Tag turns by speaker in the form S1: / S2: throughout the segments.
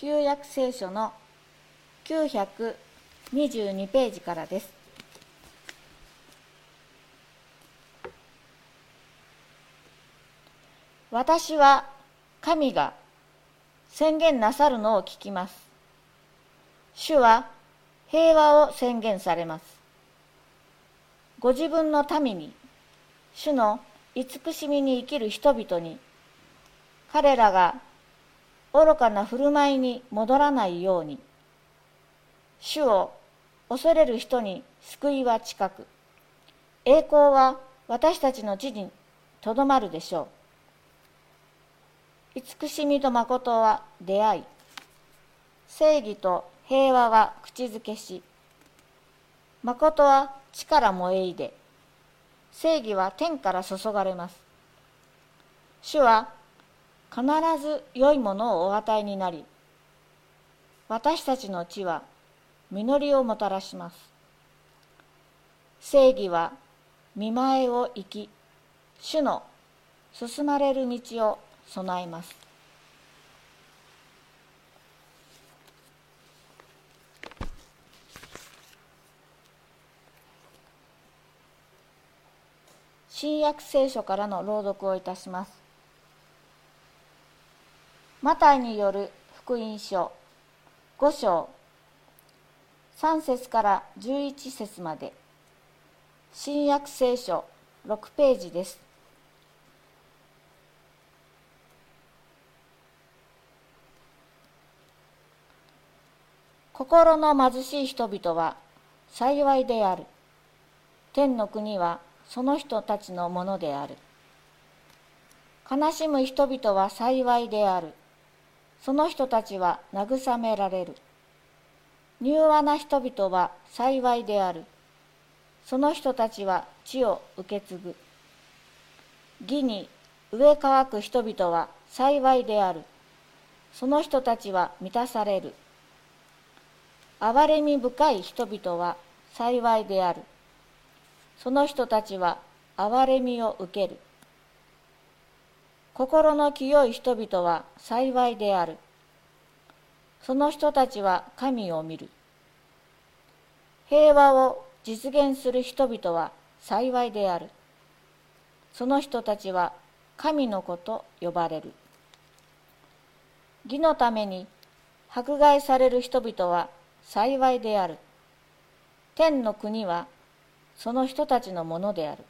S1: 旧約聖書の922ページからです。私は神が宣言なさるのを聞きます。主は平和を宣言されます。ご自分の民に、主の慈しみに生きる人々に、彼らが愚かな振る舞いに戻らないように、主を恐れる人に救いは近く、栄光は私たちの地にとどまるでしょう。慈しみと誠は出会い、正義と平和は口づけし、誠は地から燃えいで、正義は天から注がれます。主は必ず良いものをお与えになり、私たちの地は実りをもたらします。正義は見前を生き、主の進まれる道を備えます。新約聖書からの朗読をいたします。マタイによる福音書5章3節から11節まで新約聖書6ページです。心の貧しい人々は幸いである。天の国はその人たちのものである。悲しむ人々は幸いである。その人たちは慰められる。柔和な人々は幸いである。その人たちは地を受け継ぐ。義に植え乾く人々は幸いである。その人たちは満たされる。憐れみ深い人々は幸いである。その人たちは憐れみを受ける。心の清い人々は幸いである。その人たちは神を見る。平和を実現する人々は幸いである。その人たちは神の子と呼ばれる。義のために迫害される人々は幸いである。天の国はその人たちのものである。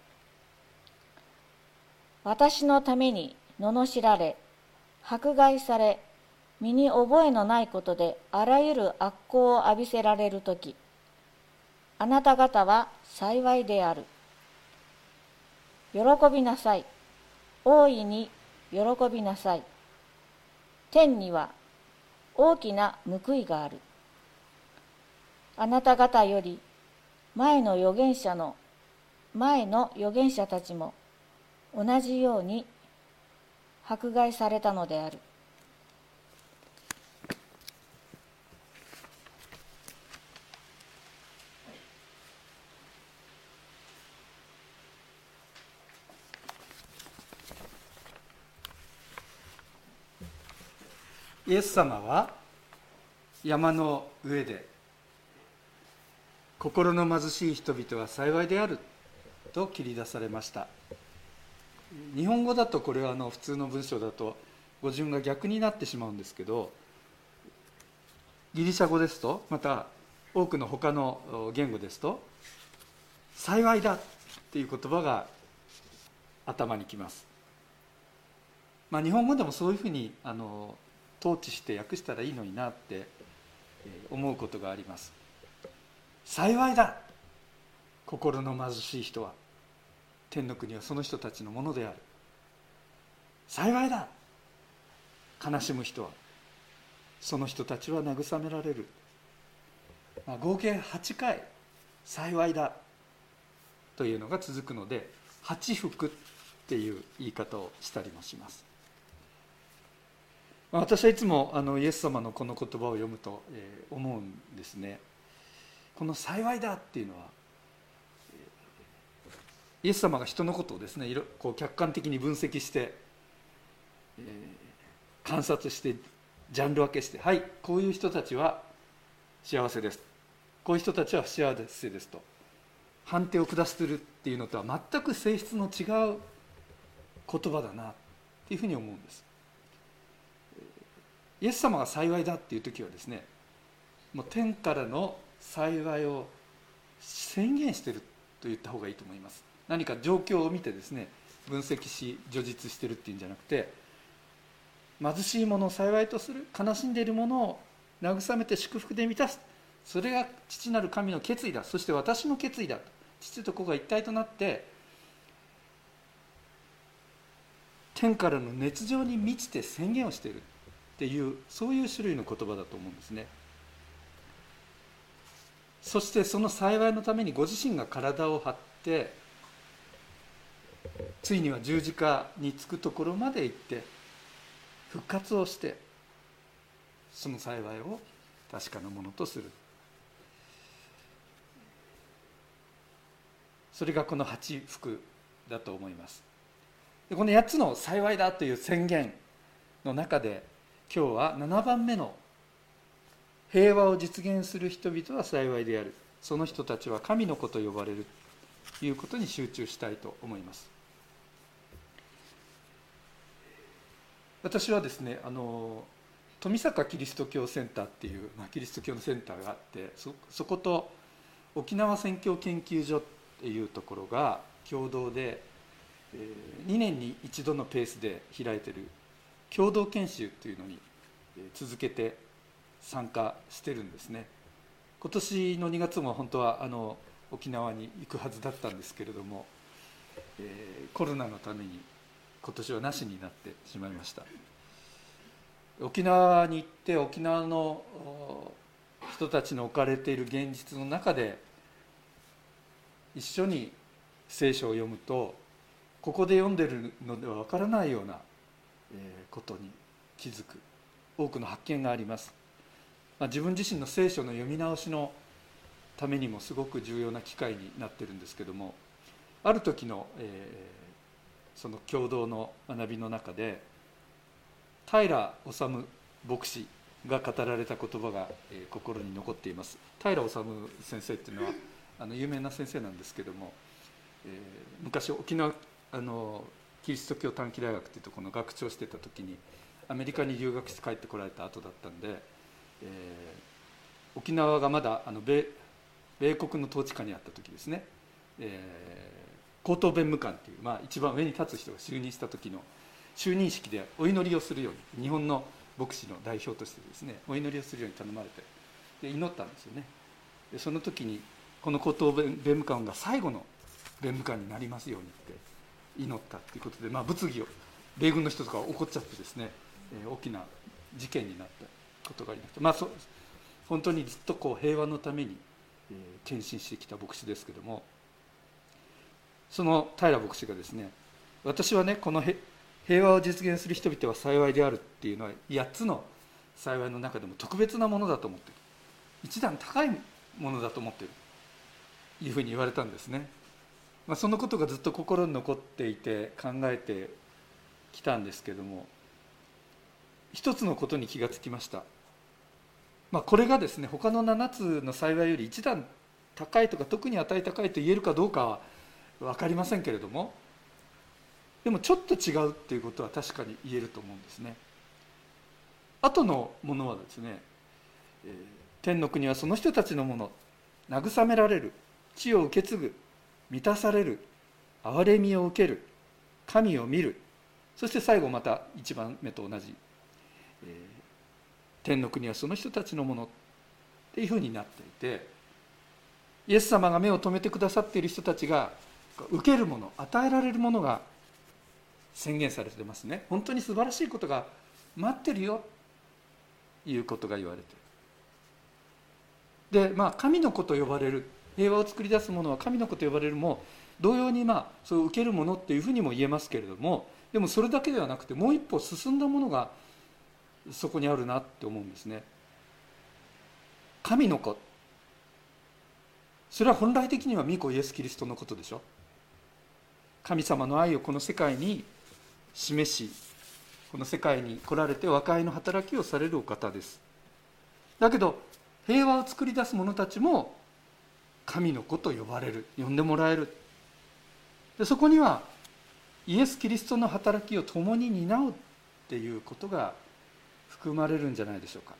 S1: 私のために罵られ迫害され身に覚えのないことであらゆる悪行を浴びせられる時あなた方は幸いである。喜びなさい。大いに喜びなさい。天には大きな報いがある。あなた方より前の預言者の前の預言者たちも同じように迫害されたのである。
S2: イエス様は山の上で心の貧しい人々は幸いであると切り出されました。日本語だとこれはあの普通の文章だと語順が逆になってしまうんですけどギリシャ語ですとまた多くの他の言語ですと「幸いだ」っていう言葉が頭にきます。まあ、日本語でもそういうふうにあの統治して訳したらいいのになって思うことがあります。幸いだ心の貧しい人は天の国はその人たちのものである。幸いだ。悲しむ人は。その人たちは慰められる、まあ、合計8回。幸いだ。というのが続くので八福っていう言い方をしたりもします。私はいつもあのイエス様のこの言葉を読むと、えー、思うんですね。この「幸いだ」っていうのはイエス様が人のことをですねこう客観的に分析して、えー、観察してジャンル分けしてはいこういう人たちは幸せです。こういう人たちは幸せですと。判定を下するっていうのとは全く性質の違う言葉だなっていうふうに思うんです。イエス様が幸いだっていう時はですねもう天からの幸いを宣言してると言った方がいいと思います。何か状況を見てですね分析し叙述してるっていうんじゃなくて貧しいものを幸いとする悲しんでいるものを慰めて祝福で満たす。それが父なる神の決意だ。そして私の決意だ父と子が一体となって天からの熱情に満ちて宣言をしているっていうそういう種類の言葉だと思うんですね。そしてその幸いのためにご自身が体を張ってついには十字架につくところまで行って復活をしてその幸いを確かなものとする。それがこの八福だと思います。この8つの幸いだという宣言の中で今日は7番目の平和を実現する人々は幸いである。その人たちは神の子と呼ばれる。いうことに集中したいと思います。私はですねあの富坂キリスト教センターっていう、まあ、キリスト教のセンターがあってそそこと沖縄宣教研究所っていうところが共同で、えー、2年に一度のペースで開いてる共同研修というのに続けて参加してるんですね。今年の2月も本当はあの沖縄に行くはずだったんですけれども、えー、コロナのために今年はなしになってしまいました。沖縄に行って沖縄の人たちの置かれている現実の中で一緒に聖書を読むとここで読んでるのではわからないようなことに気づく。多くの発見があります、まあ、自分自身の聖書の読み直しのためにもすごく重要な機会になってるんですけどもある時の、えー、その共同の学びの中で平治牧師が語られた言葉が、えー、心に残っています。平治先生っていうのはあの有名な先生なんですけども、えー、昔沖縄あのキリスト教短期大学っていうところの学長してた時にアメリカに留学して帰ってこられた後だったんで、えー、沖縄がまだあの米米国の統治下にあった時ですね、えー、高等弁務官っていう、まあ、一番上に立つ人が就任した時の就任式でお祈りをするように日本の牧師の代表としてですねお祈りをするように頼まれてで祈ったんですよね。でその時にこの高等弁務官が最後の弁務官になりますようにって祈ったっていうことで、まあ、物議を米軍の人とか怒っちゃってですね、えー、大きな事件になったことがありました、まあ、そ本当にずっとこう平和のために、献身してきた牧師ですけどもその平牧師がですね私はねこの平和を実現する人々は幸いであるっていうのは8つの幸いの中でも特別なものだと思ってる。一段高いものだと思ってる。いうふうに言われたんですね、まあ、そのことがずっと心に残っていて考えてきたんですけども一つのことに気がつきました、まあ、これがですね他の7つの幸いより一段高いとか特に値高いと言えるかどうかは分かりませんけれどもでもちょっと違うっていうことは確かに言えると思うんですね。後のものはですね、えー、天の国はその人たちのもの慰められる地を受け継ぐ満たされる憐れみを受ける神を見るそして最後また一番目と同じ、えー、天の国はその人たちのものっていうふうになっていてイエス様が目を留めてくださっている人たちが受けるもの与えられるものが宣言されてますね。本当に素晴らしいことが待ってるよ。いうことが言われてでまあ神の子と呼ばれる。平和を作り出すものは神の子と呼ばれるも同様にまあそう受けるものっていうふうにも言えますけれどもでもそれだけではなくてもう一歩進んだものがそこにあるなって思うんですね。神の子。それは本来的には御子イエス・キリストのことでしょ。神様の愛をこの世界に示しこの世界に来られて和解の働きをされるお方です。だけど平和を作り出す者たちも神の子と呼ばれる。呼んでもらえる。でそこにはイエス・キリストの働きを共に担うっていうことが含まれるんじゃないでしょうか。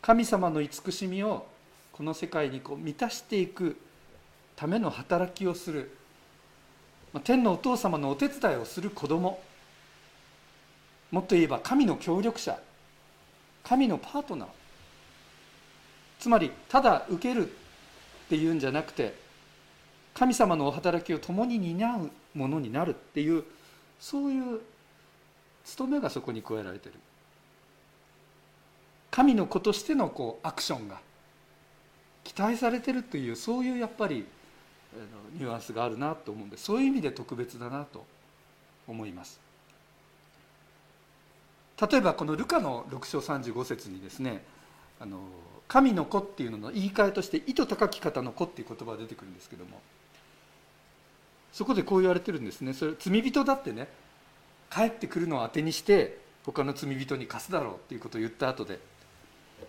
S2: 神様の慈しみをこの世界にこう満たしていくための働きをする。天のお父様のお手伝いをする子供。もっと言えば神の協力者。神のパートナー。つまりただ受けるっていうんじゃなくて神様のお働きを共に担うものになるっていうそういう務めがそこに加えられてる。神の子としてのこうアクションが期待されてるというそういうやっぱりニュアンスがあるなと思うんでそういう意味で特別だなと思います。例えばこのルカの6章35節にですねあの神の子っていうのの言い換えとして意図高き方の子っていう言葉が出てくるんですけどもそこでこう言われてるんですね。それ罪人だってね帰ってくるのを当てにして他の罪人に貸すだろうっていうことを言った後で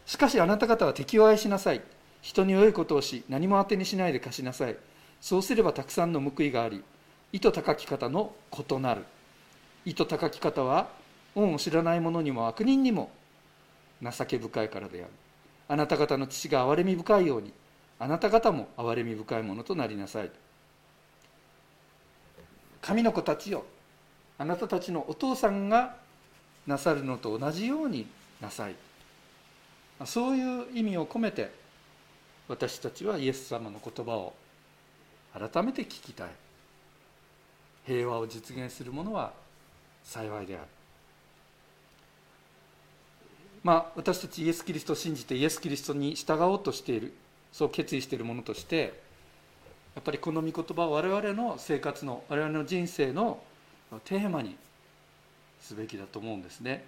S2: しかしあなた方は敵を愛しなさい。人に良いことをし何も当てにしないで貸しなさい。そうすればたくさんの報いがあり意図高き方の異なる。意図高き方は恩を知らない者にも悪人にも情け深いからである。あなた方の父が憐れみ深いようにあなた方も憐れみ深いものとなりなさい。神の子たちよあなたたちのお父さんがなさるのと同じようになさい。そういう意味を込めて私たちはイエス様の言葉を改めて聞きたい。平和を実現するものは幸いである。まあ私たちイエス・キリストを信じてイエス・キリストに従おうとしているそう決意しているものとしてやっぱりこの御言葉を我々の生活の我々の人生のテーマにすべきだと思うんですね。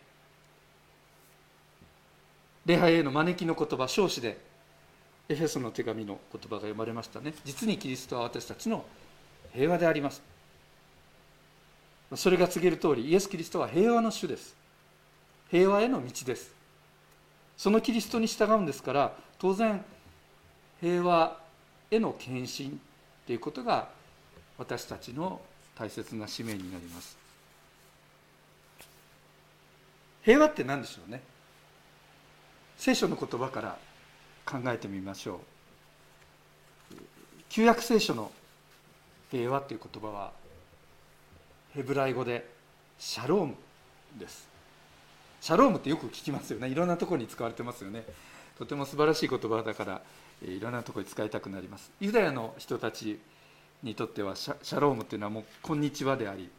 S2: 礼拝への招きの言葉少子でエフェソの手紙の言葉が読まれましたね。実にキリストは私たちの平和であります。それが告げる通りイエス・キリストは平和の主です。平和への道です。そのキリストに従うんですから当然平和への献身ということが私たちの大切な使命になります。平和って何でしょうね？聖書の言葉から考えてみましょう。旧約聖書の平和という言葉はヘブライ語でシャロームです。シャロームってよく聞きますよね。いろんなところに使われてますよね。とても素晴らしい言葉だからいろんなところに使いたくなります。ユダヤの人たちにとってはシャロームっていうのはもう「こんにちは」であり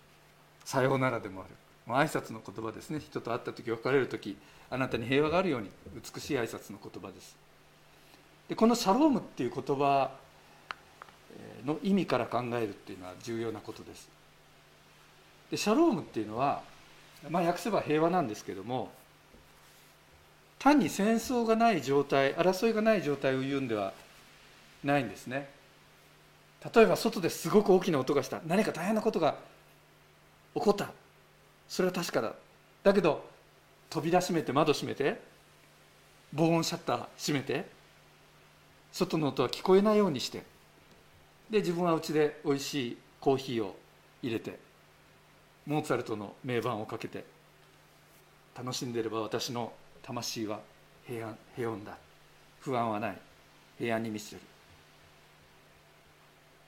S2: 「さようなら」でもある。挨拶の言葉ですね。人と会った時別れる時あなたに平和があるように美しい挨拶の言葉です。でこのシャロームっていう言葉の意味から考えるっていうのは重要なことです。でシャロームっていうのはまあ訳せば平和なんですけども単に戦争がない状態争いがない状態を言うんではないんですね。例えば外ですごく大きな音がした。何か大変なことが起こった。それは確かだ。だけど扉閉めて窓閉めて防音シャッター閉めて外の音は聞こえないようにしてで自分はうちでおいしいコーヒーを入れてモーツァルトの名盤をかけて楽しんでれば私の魂は平安平穏だ。不安はない。平安に満ちてる。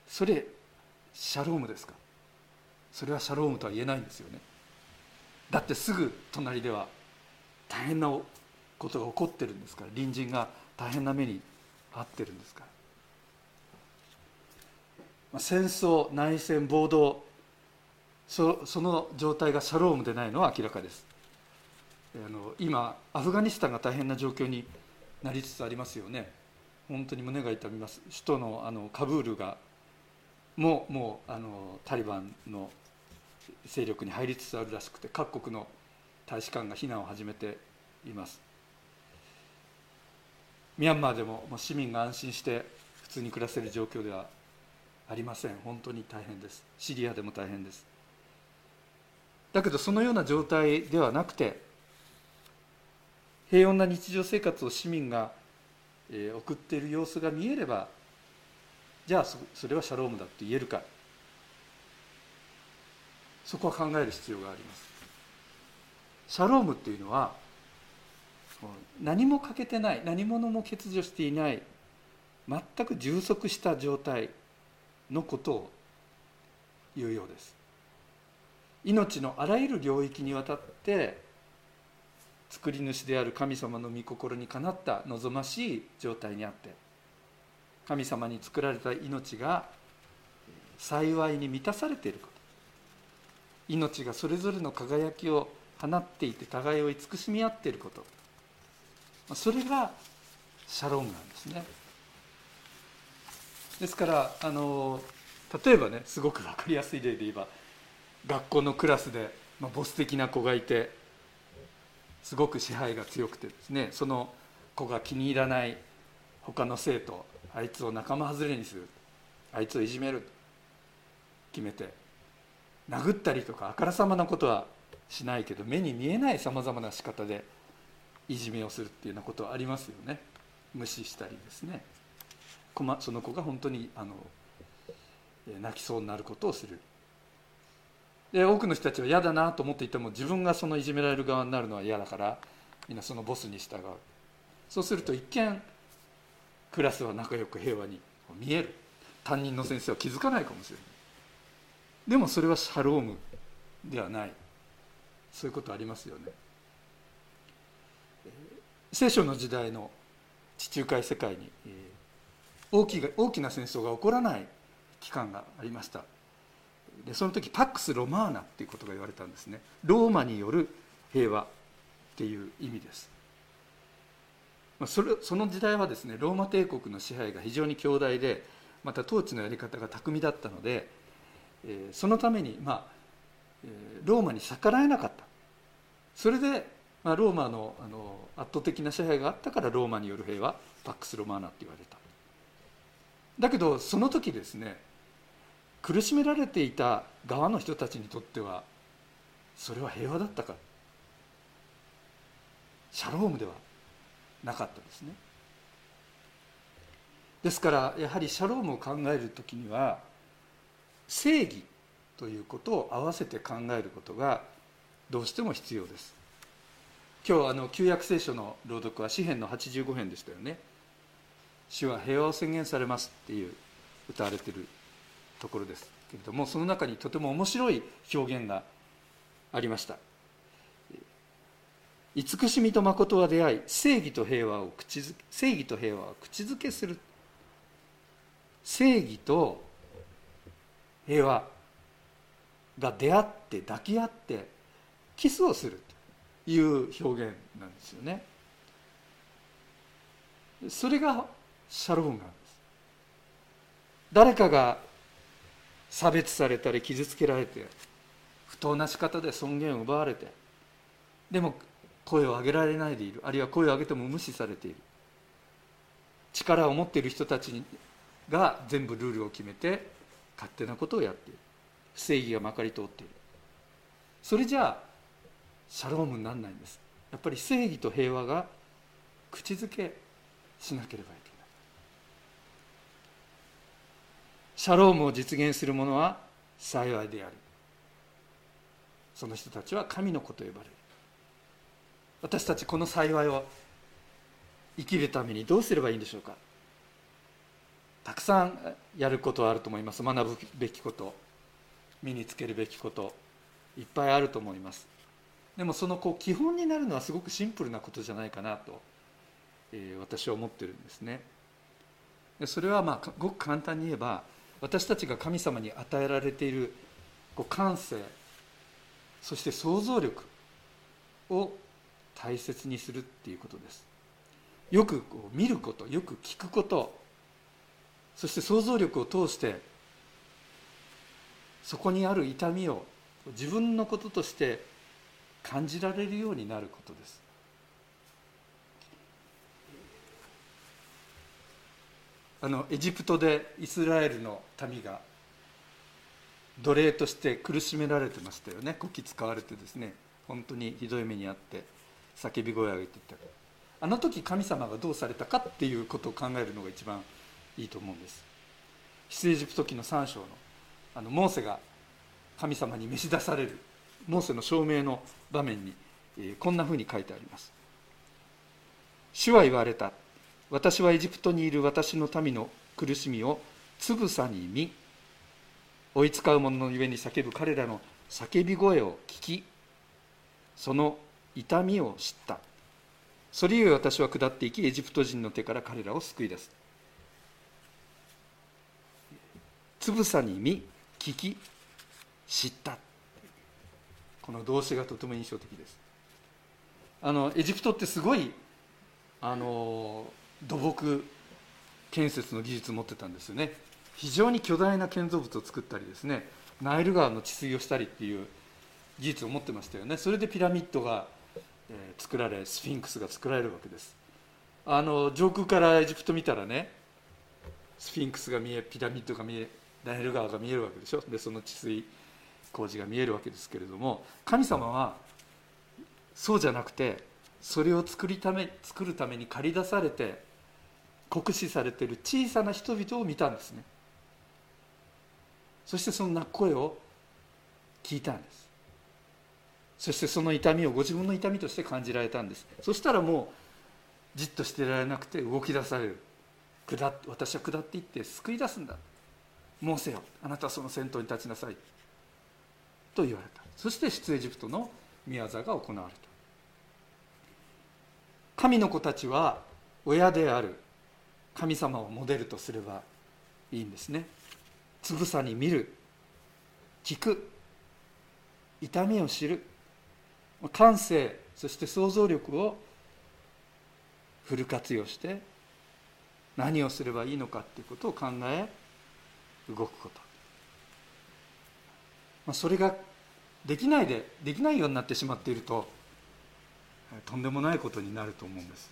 S2: それシャロームですか？それはシャロームとは言えないんですよね。だってすぐ隣では大変なことが起こってるんですから隣人が大変な目に遭ってるんですから、まあ、戦争内戦暴動そその状態がシャロームでないのは明らかです。あの今アフガニスタンが大変な状況になりつつありますよね。本当に胸が痛みます。首都のあのカブールがもうもうあのタリバンの勢力に入りつつあるらしくて各国の大使館が避難を始めています。ミャンマーでももう市民が安心して普通に暮らせる状況ではありません。本当に大変です。シリアでも大変です。だけどそのような状態ではなくて平穏な日常生活を市民が送っている様子が見えればじゃあそれはシャロームだと言えるか。そこは考える必要があります。シャロームっていうのは何も欠けてない何者も欠如していない全く充足した状態のことを言うようです。命のあらゆる領域にわたって作り主である神様の御心にかなった望ましい状態にあって神様に作られた命が幸いに満たされているこ命がそれぞれの輝きを放っていて互いを慈しみ合っていること。それがシャロームなんですね。ですからあの例えばねすごく分かりやすい例で言えば学校のクラスで、まあ、ボス的な子がいてすごく支配が強くてですねその子が気に入らない他の生徒あいつを仲間外れにするあいつをいじめる決めて殴ったりとかあからさまなことはしないけど目に見えないさまざまな仕方でいじめをするっていうようなことはありますよね。無視したりですね。その子が本当にあの泣きそうになることをする。で多くの人たちは嫌だなと思っていても自分がそのいじめられる側になるのは嫌だからみんなそのボスに従う。そうすると一見クラスは仲良く平和に見える。担任の先生は気づかないかもしれない。でもそれはシャロームではない。そういうことありますよね。聖書の時代の地中海世界に大き大きな戦争が起こらない期間がありました。でその時パックス・ロマーナっていうことが言われたんですね。ローマによる平和っていう意味です。それその時代はですねローマ帝国の支配が非常に強大でまた統治のやり方が巧みだったので、そのために、まあ、ローマに逆らえなかった。それで、まあ、ローマのあの圧倒的な支配があったからローマによる平和パックス・ロマーナって言われた。だけどその時ですね苦しめられていた側の人たちにとってはそれは平和だったか。シャロームではなかったですね。ですからやはりシャロームを考える時には正義ということを合わせて考えることがどうしても必要です。今日あの旧約聖書の朗読は詩篇の85編でしたよね。主は平和を宣言されますっていう歌われてるところですけれどもその中にとても面白い表現がありました。慈しみと誠は出会い正義と平和を口づ正義と平和は口づけする。正義と平和が出会って抱き合ってキスをするという表現なんですよね。それがシャロームなんです。誰かが差別されたり傷つけられて不当な仕方で尊厳を奪われてでも声を上げられないでいるあるいは声を上げても無視されている。力を持っている人たちが全部ルールを決めて勝手なことをやっている。正義がまかり通っている。それじゃあシャロームにならないんです。やっぱり正義と平和が口づけしなければいけない。シャロームを実現する者は幸いであるその人たちは神の子と呼ばれる。私たちこの幸いを生きるためにどうすればいいんでしょうか。たくさんやることはあると思います。学ぶべきこと身につけるべきこといっぱいあると思います。でもそのこう基本になるのはすごくシンプルなことじゃないかなと、えー、私は思ってるんですね。それはまあごく簡単に言えば私たちが神様に与えられているこう感性そして想像力を大切にするっていうことです。よくこう見ることよく聞くことそして想像力を通してそこにある痛みを自分のこととして感じられるようになることです。あのエジプトでイスラエルの民が奴隷として苦しめられてましたよね。こき使われてですね。本当にひどい目にあって叫び声を上げていった。あの時神様がどうされたかっていうことを考えるのが一番いいと思うんです。出エジプト記の3章のあのモーセが神様に召し出されるモーセの証明の場面に、えー、こんなふうに書いてあります。主は言われた私はエジプトにいる私の民の苦しみをつぶさに見追い使う者のゆえに叫ぶ彼らの叫び声を聞きその痛みを知った。それゆえ私は下っていきエジプト人の手から彼らを救い出す。つぶさに見聞き知ったこの動詞がとても印象的です。あのエジプトってすごいあの土木建設の技術を持ってたんですよね。非常に巨大な建造物を作ったりですねナイル川の治水をしたりっていう技術を持ってましたよね。それでピラミッドが、え、作られスフィンクスが作られるわけです。あの上空からエジプト見たらねスフィンクスが見えピラミッドが見えナイル川が見えるわけでしょ。でその治水工事が見えるわけですけれども神様はそうじゃなくてそれを作りため作るために駆り出されて酷使されている小さな人々を見たんですね。そしてその泣く声を聞いたんです。そしてその痛みをご自分の痛みとして感じられたんです。そしたらもうじっとしてられなくて動き出される。下私は下っていって救い出すんだ。モーセよあなたはその先頭に立ちなさい。と言われた。そして出エジプトの宮座が行われた。神の子たちは親である。神様をモデルとすればいいんですね。つぶさに見る。聞く。痛みを知る。感性。そして想像力をフル活用して何をすればいいのかということを考え動くこと。まあ、それができないでできないようになってしまっているととんでもないことになると思うんです。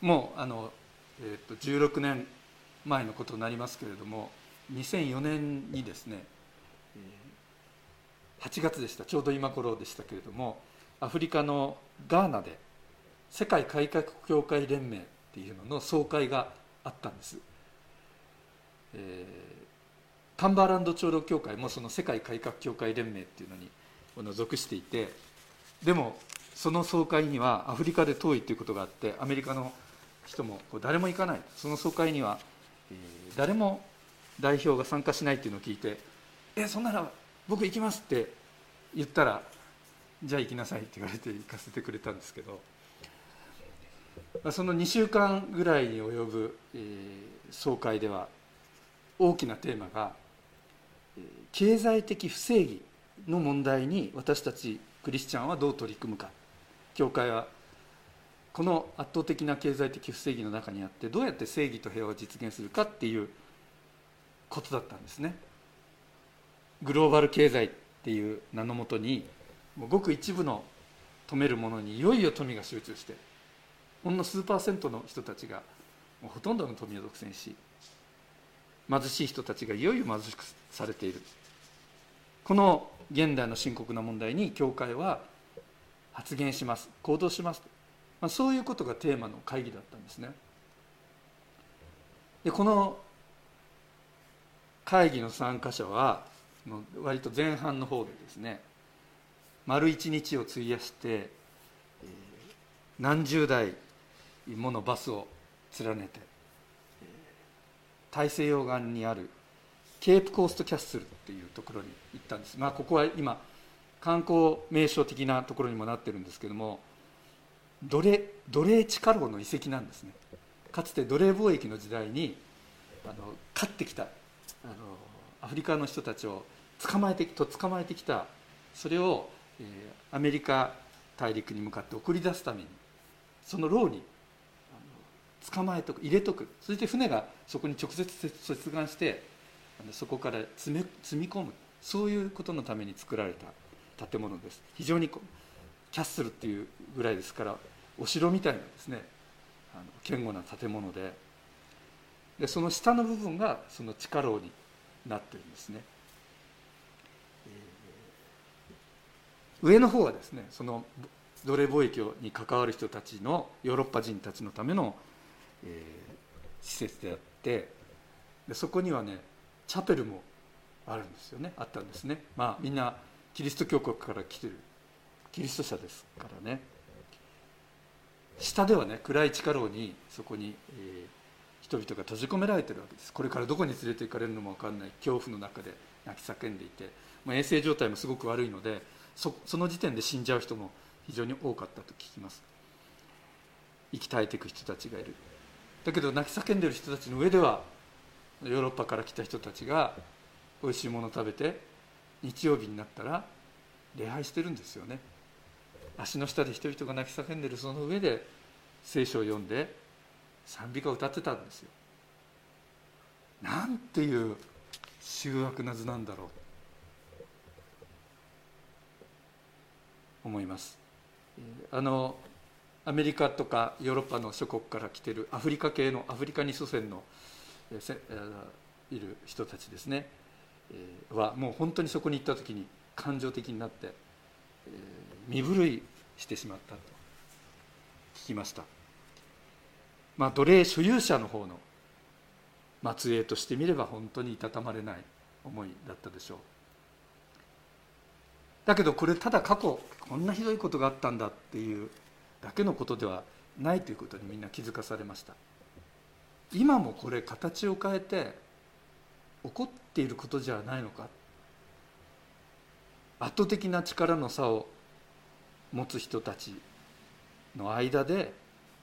S2: もうあの、えー、と16年前のことになりますけれども2004年にですね8月でしたちょうど今頃でしたけれどもアフリカのガーナで世界改革協会連盟っていうのの総会があったんです、えーカンバーランド長老協会もその世界改革協会連盟っていうのに属していてでもその総会にはアフリカで遠いということがあってアメリカの人も誰も行かない。その総会には、えー、誰も代表が参加しないっていうのを聞いて「えそんなら僕行きます」って言ったら「じゃあ行きなさい」って言われて行かせてくれたんですけどその2週間ぐらいに及ぶ、えー、総会では大きなテーマが経済的不正義の問題に私たちクリスチャンはどう取り組むか。教会はこの圧倒的な経済的不正義の中にあってどうやって正義と平和を実現するかっていうことだったんですね。グローバル経済っていう名のもとにもうごく一部の止めるものにいよいよ富が集中してほんの数パーセントの人たちがもうほとんどの富を独占し貧しい人たちがいよいよ貧しくされている。この現代の深刻な問題に教会は発言します行動します、まあ、そういうことがテーマの会議だったんですね。でこの会議の参加者は割と前半の方でですね丸一日を費やして何十台ものバスを連ねて大西洋岸にあるケープコーストキャッスルっていうところに行ったんです、まあ、ここは今観光名所的なところにもなってるんですけども奴隷奴隷地下牢の遺跡なんですね。かつて奴隷貿易の時代にあの勝ってきたあのアフリカの人たちを捕まえてと捕まえてきたそれを、えー、アメリカ大陸に向かって送り出すためにその牢に捕まえとく入れとく。そして船がそこに直接接岸してそこから詰め積み込む。そういうことのために作られた建物です。非常にこうキャッスルっていうぐらいですからお城みたいなですねあの堅固な建物で。でその下の部分がその地下牢になってるんですね、え、上の方はですねその奴隷貿易に関わる人たちのヨーロッパ人たちのためのえー、施設であってでそこにはねチャペルもあるんですよね。あったんですね。まあみんなキリスト教国から来てる。キリスト者ですからね。下ではね暗い地下牢にそこに、えー、人々が閉じ込められてるわけです。これからどこに連れて行かれるのも分かんない。恐怖の中で泣き叫んでいて、まあ、衛生状態もすごく悪いのでその時点で死んじゃう人も非常に多かったと聞きます。生き絶えていく人たちがいる。だけど泣き叫んでる人たちの上ではヨーロッパから来た人たちが美味しいものを食べて日曜日になったら礼拝してるんですよね。足の下で人々が泣き叫んでるその上で聖書を読んで賛美歌を歌ってたんですよ。なんていう醜悪な図なんだろう。思います。あのアメリカとかヨーロッパの諸国から来てるアフリカ系のアフリカに祖先のいる人たちですね。はもう本当にそこに行った時に感情的になって身震いしてしまったと聞きました。まあ奴隷所有者の方の末裔としてみれば本当にいたたまれない思いだったでしょう。だけどこれただ過去こんなひどいことがあったんだっていうだけのことではないということにみんな気づかされました。今もこれ形を変えて起こっていることじゃないのか。圧倒的な力の差を持つ人たちの間で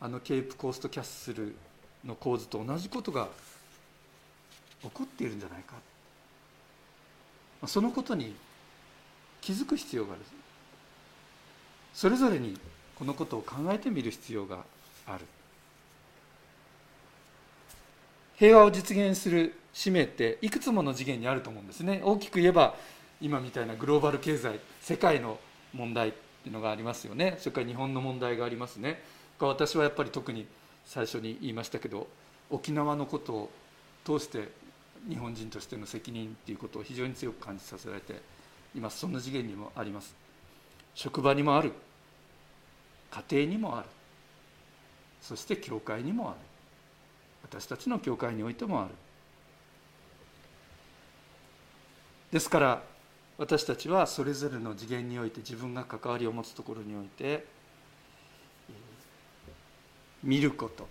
S2: あのケープコーストキャッスルの構図と同じことが起こっているんじゃないか。そのことに気づく必要がある。それぞれにこのことを考えてみる必要がある。平和を実現する使命っていくつもの次元にあると思うんですね。大きく言えば今みたいなグローバル経済世界の問題っていうのがありますよね。それから日本の問題がありますね。私はやっぱり特に最初に言いましたけど沖縄のことを通して日本人としての責任っていうことを非常に強く感じさせられています。そんな次元にもあります。職場にもある。家庭にもある。そして教会にもある。私たちの教会においてもある。ですから私たちはそれぞれの次元において自分が関わりを持つところにおいて見ること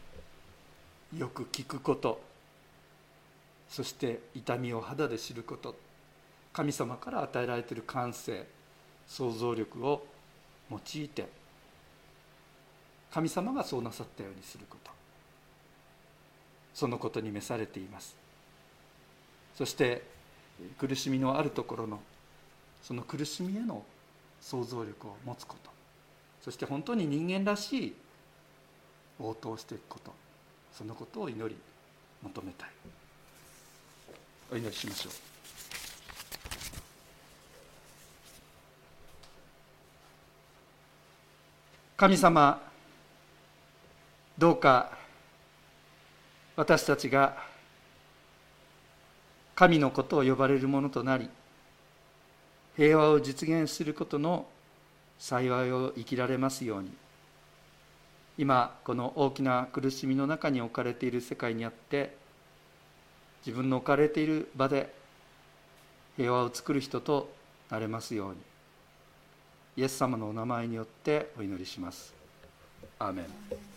S2: よく聞くことそして痛みを肌で知ること神様から与えられている感性想像力を用いて神様がそうなさったようにすること。そのことに召されています。そして苦しみのあるところのその苦しみへの想像力を持つこと。そして本当に人間らしい応答していくこと。そのことを祈り求めたい。お祈りしましょう。神様どうか私たちが神のことを呼ばれるものとなり平和を実現することの幸いを生きられますように。今この大きな苦しみの中に置かれている世界にあって自分の置かれている場で平和を作る人となれますように。イエス様のお名前によってお祈りします。アーメン。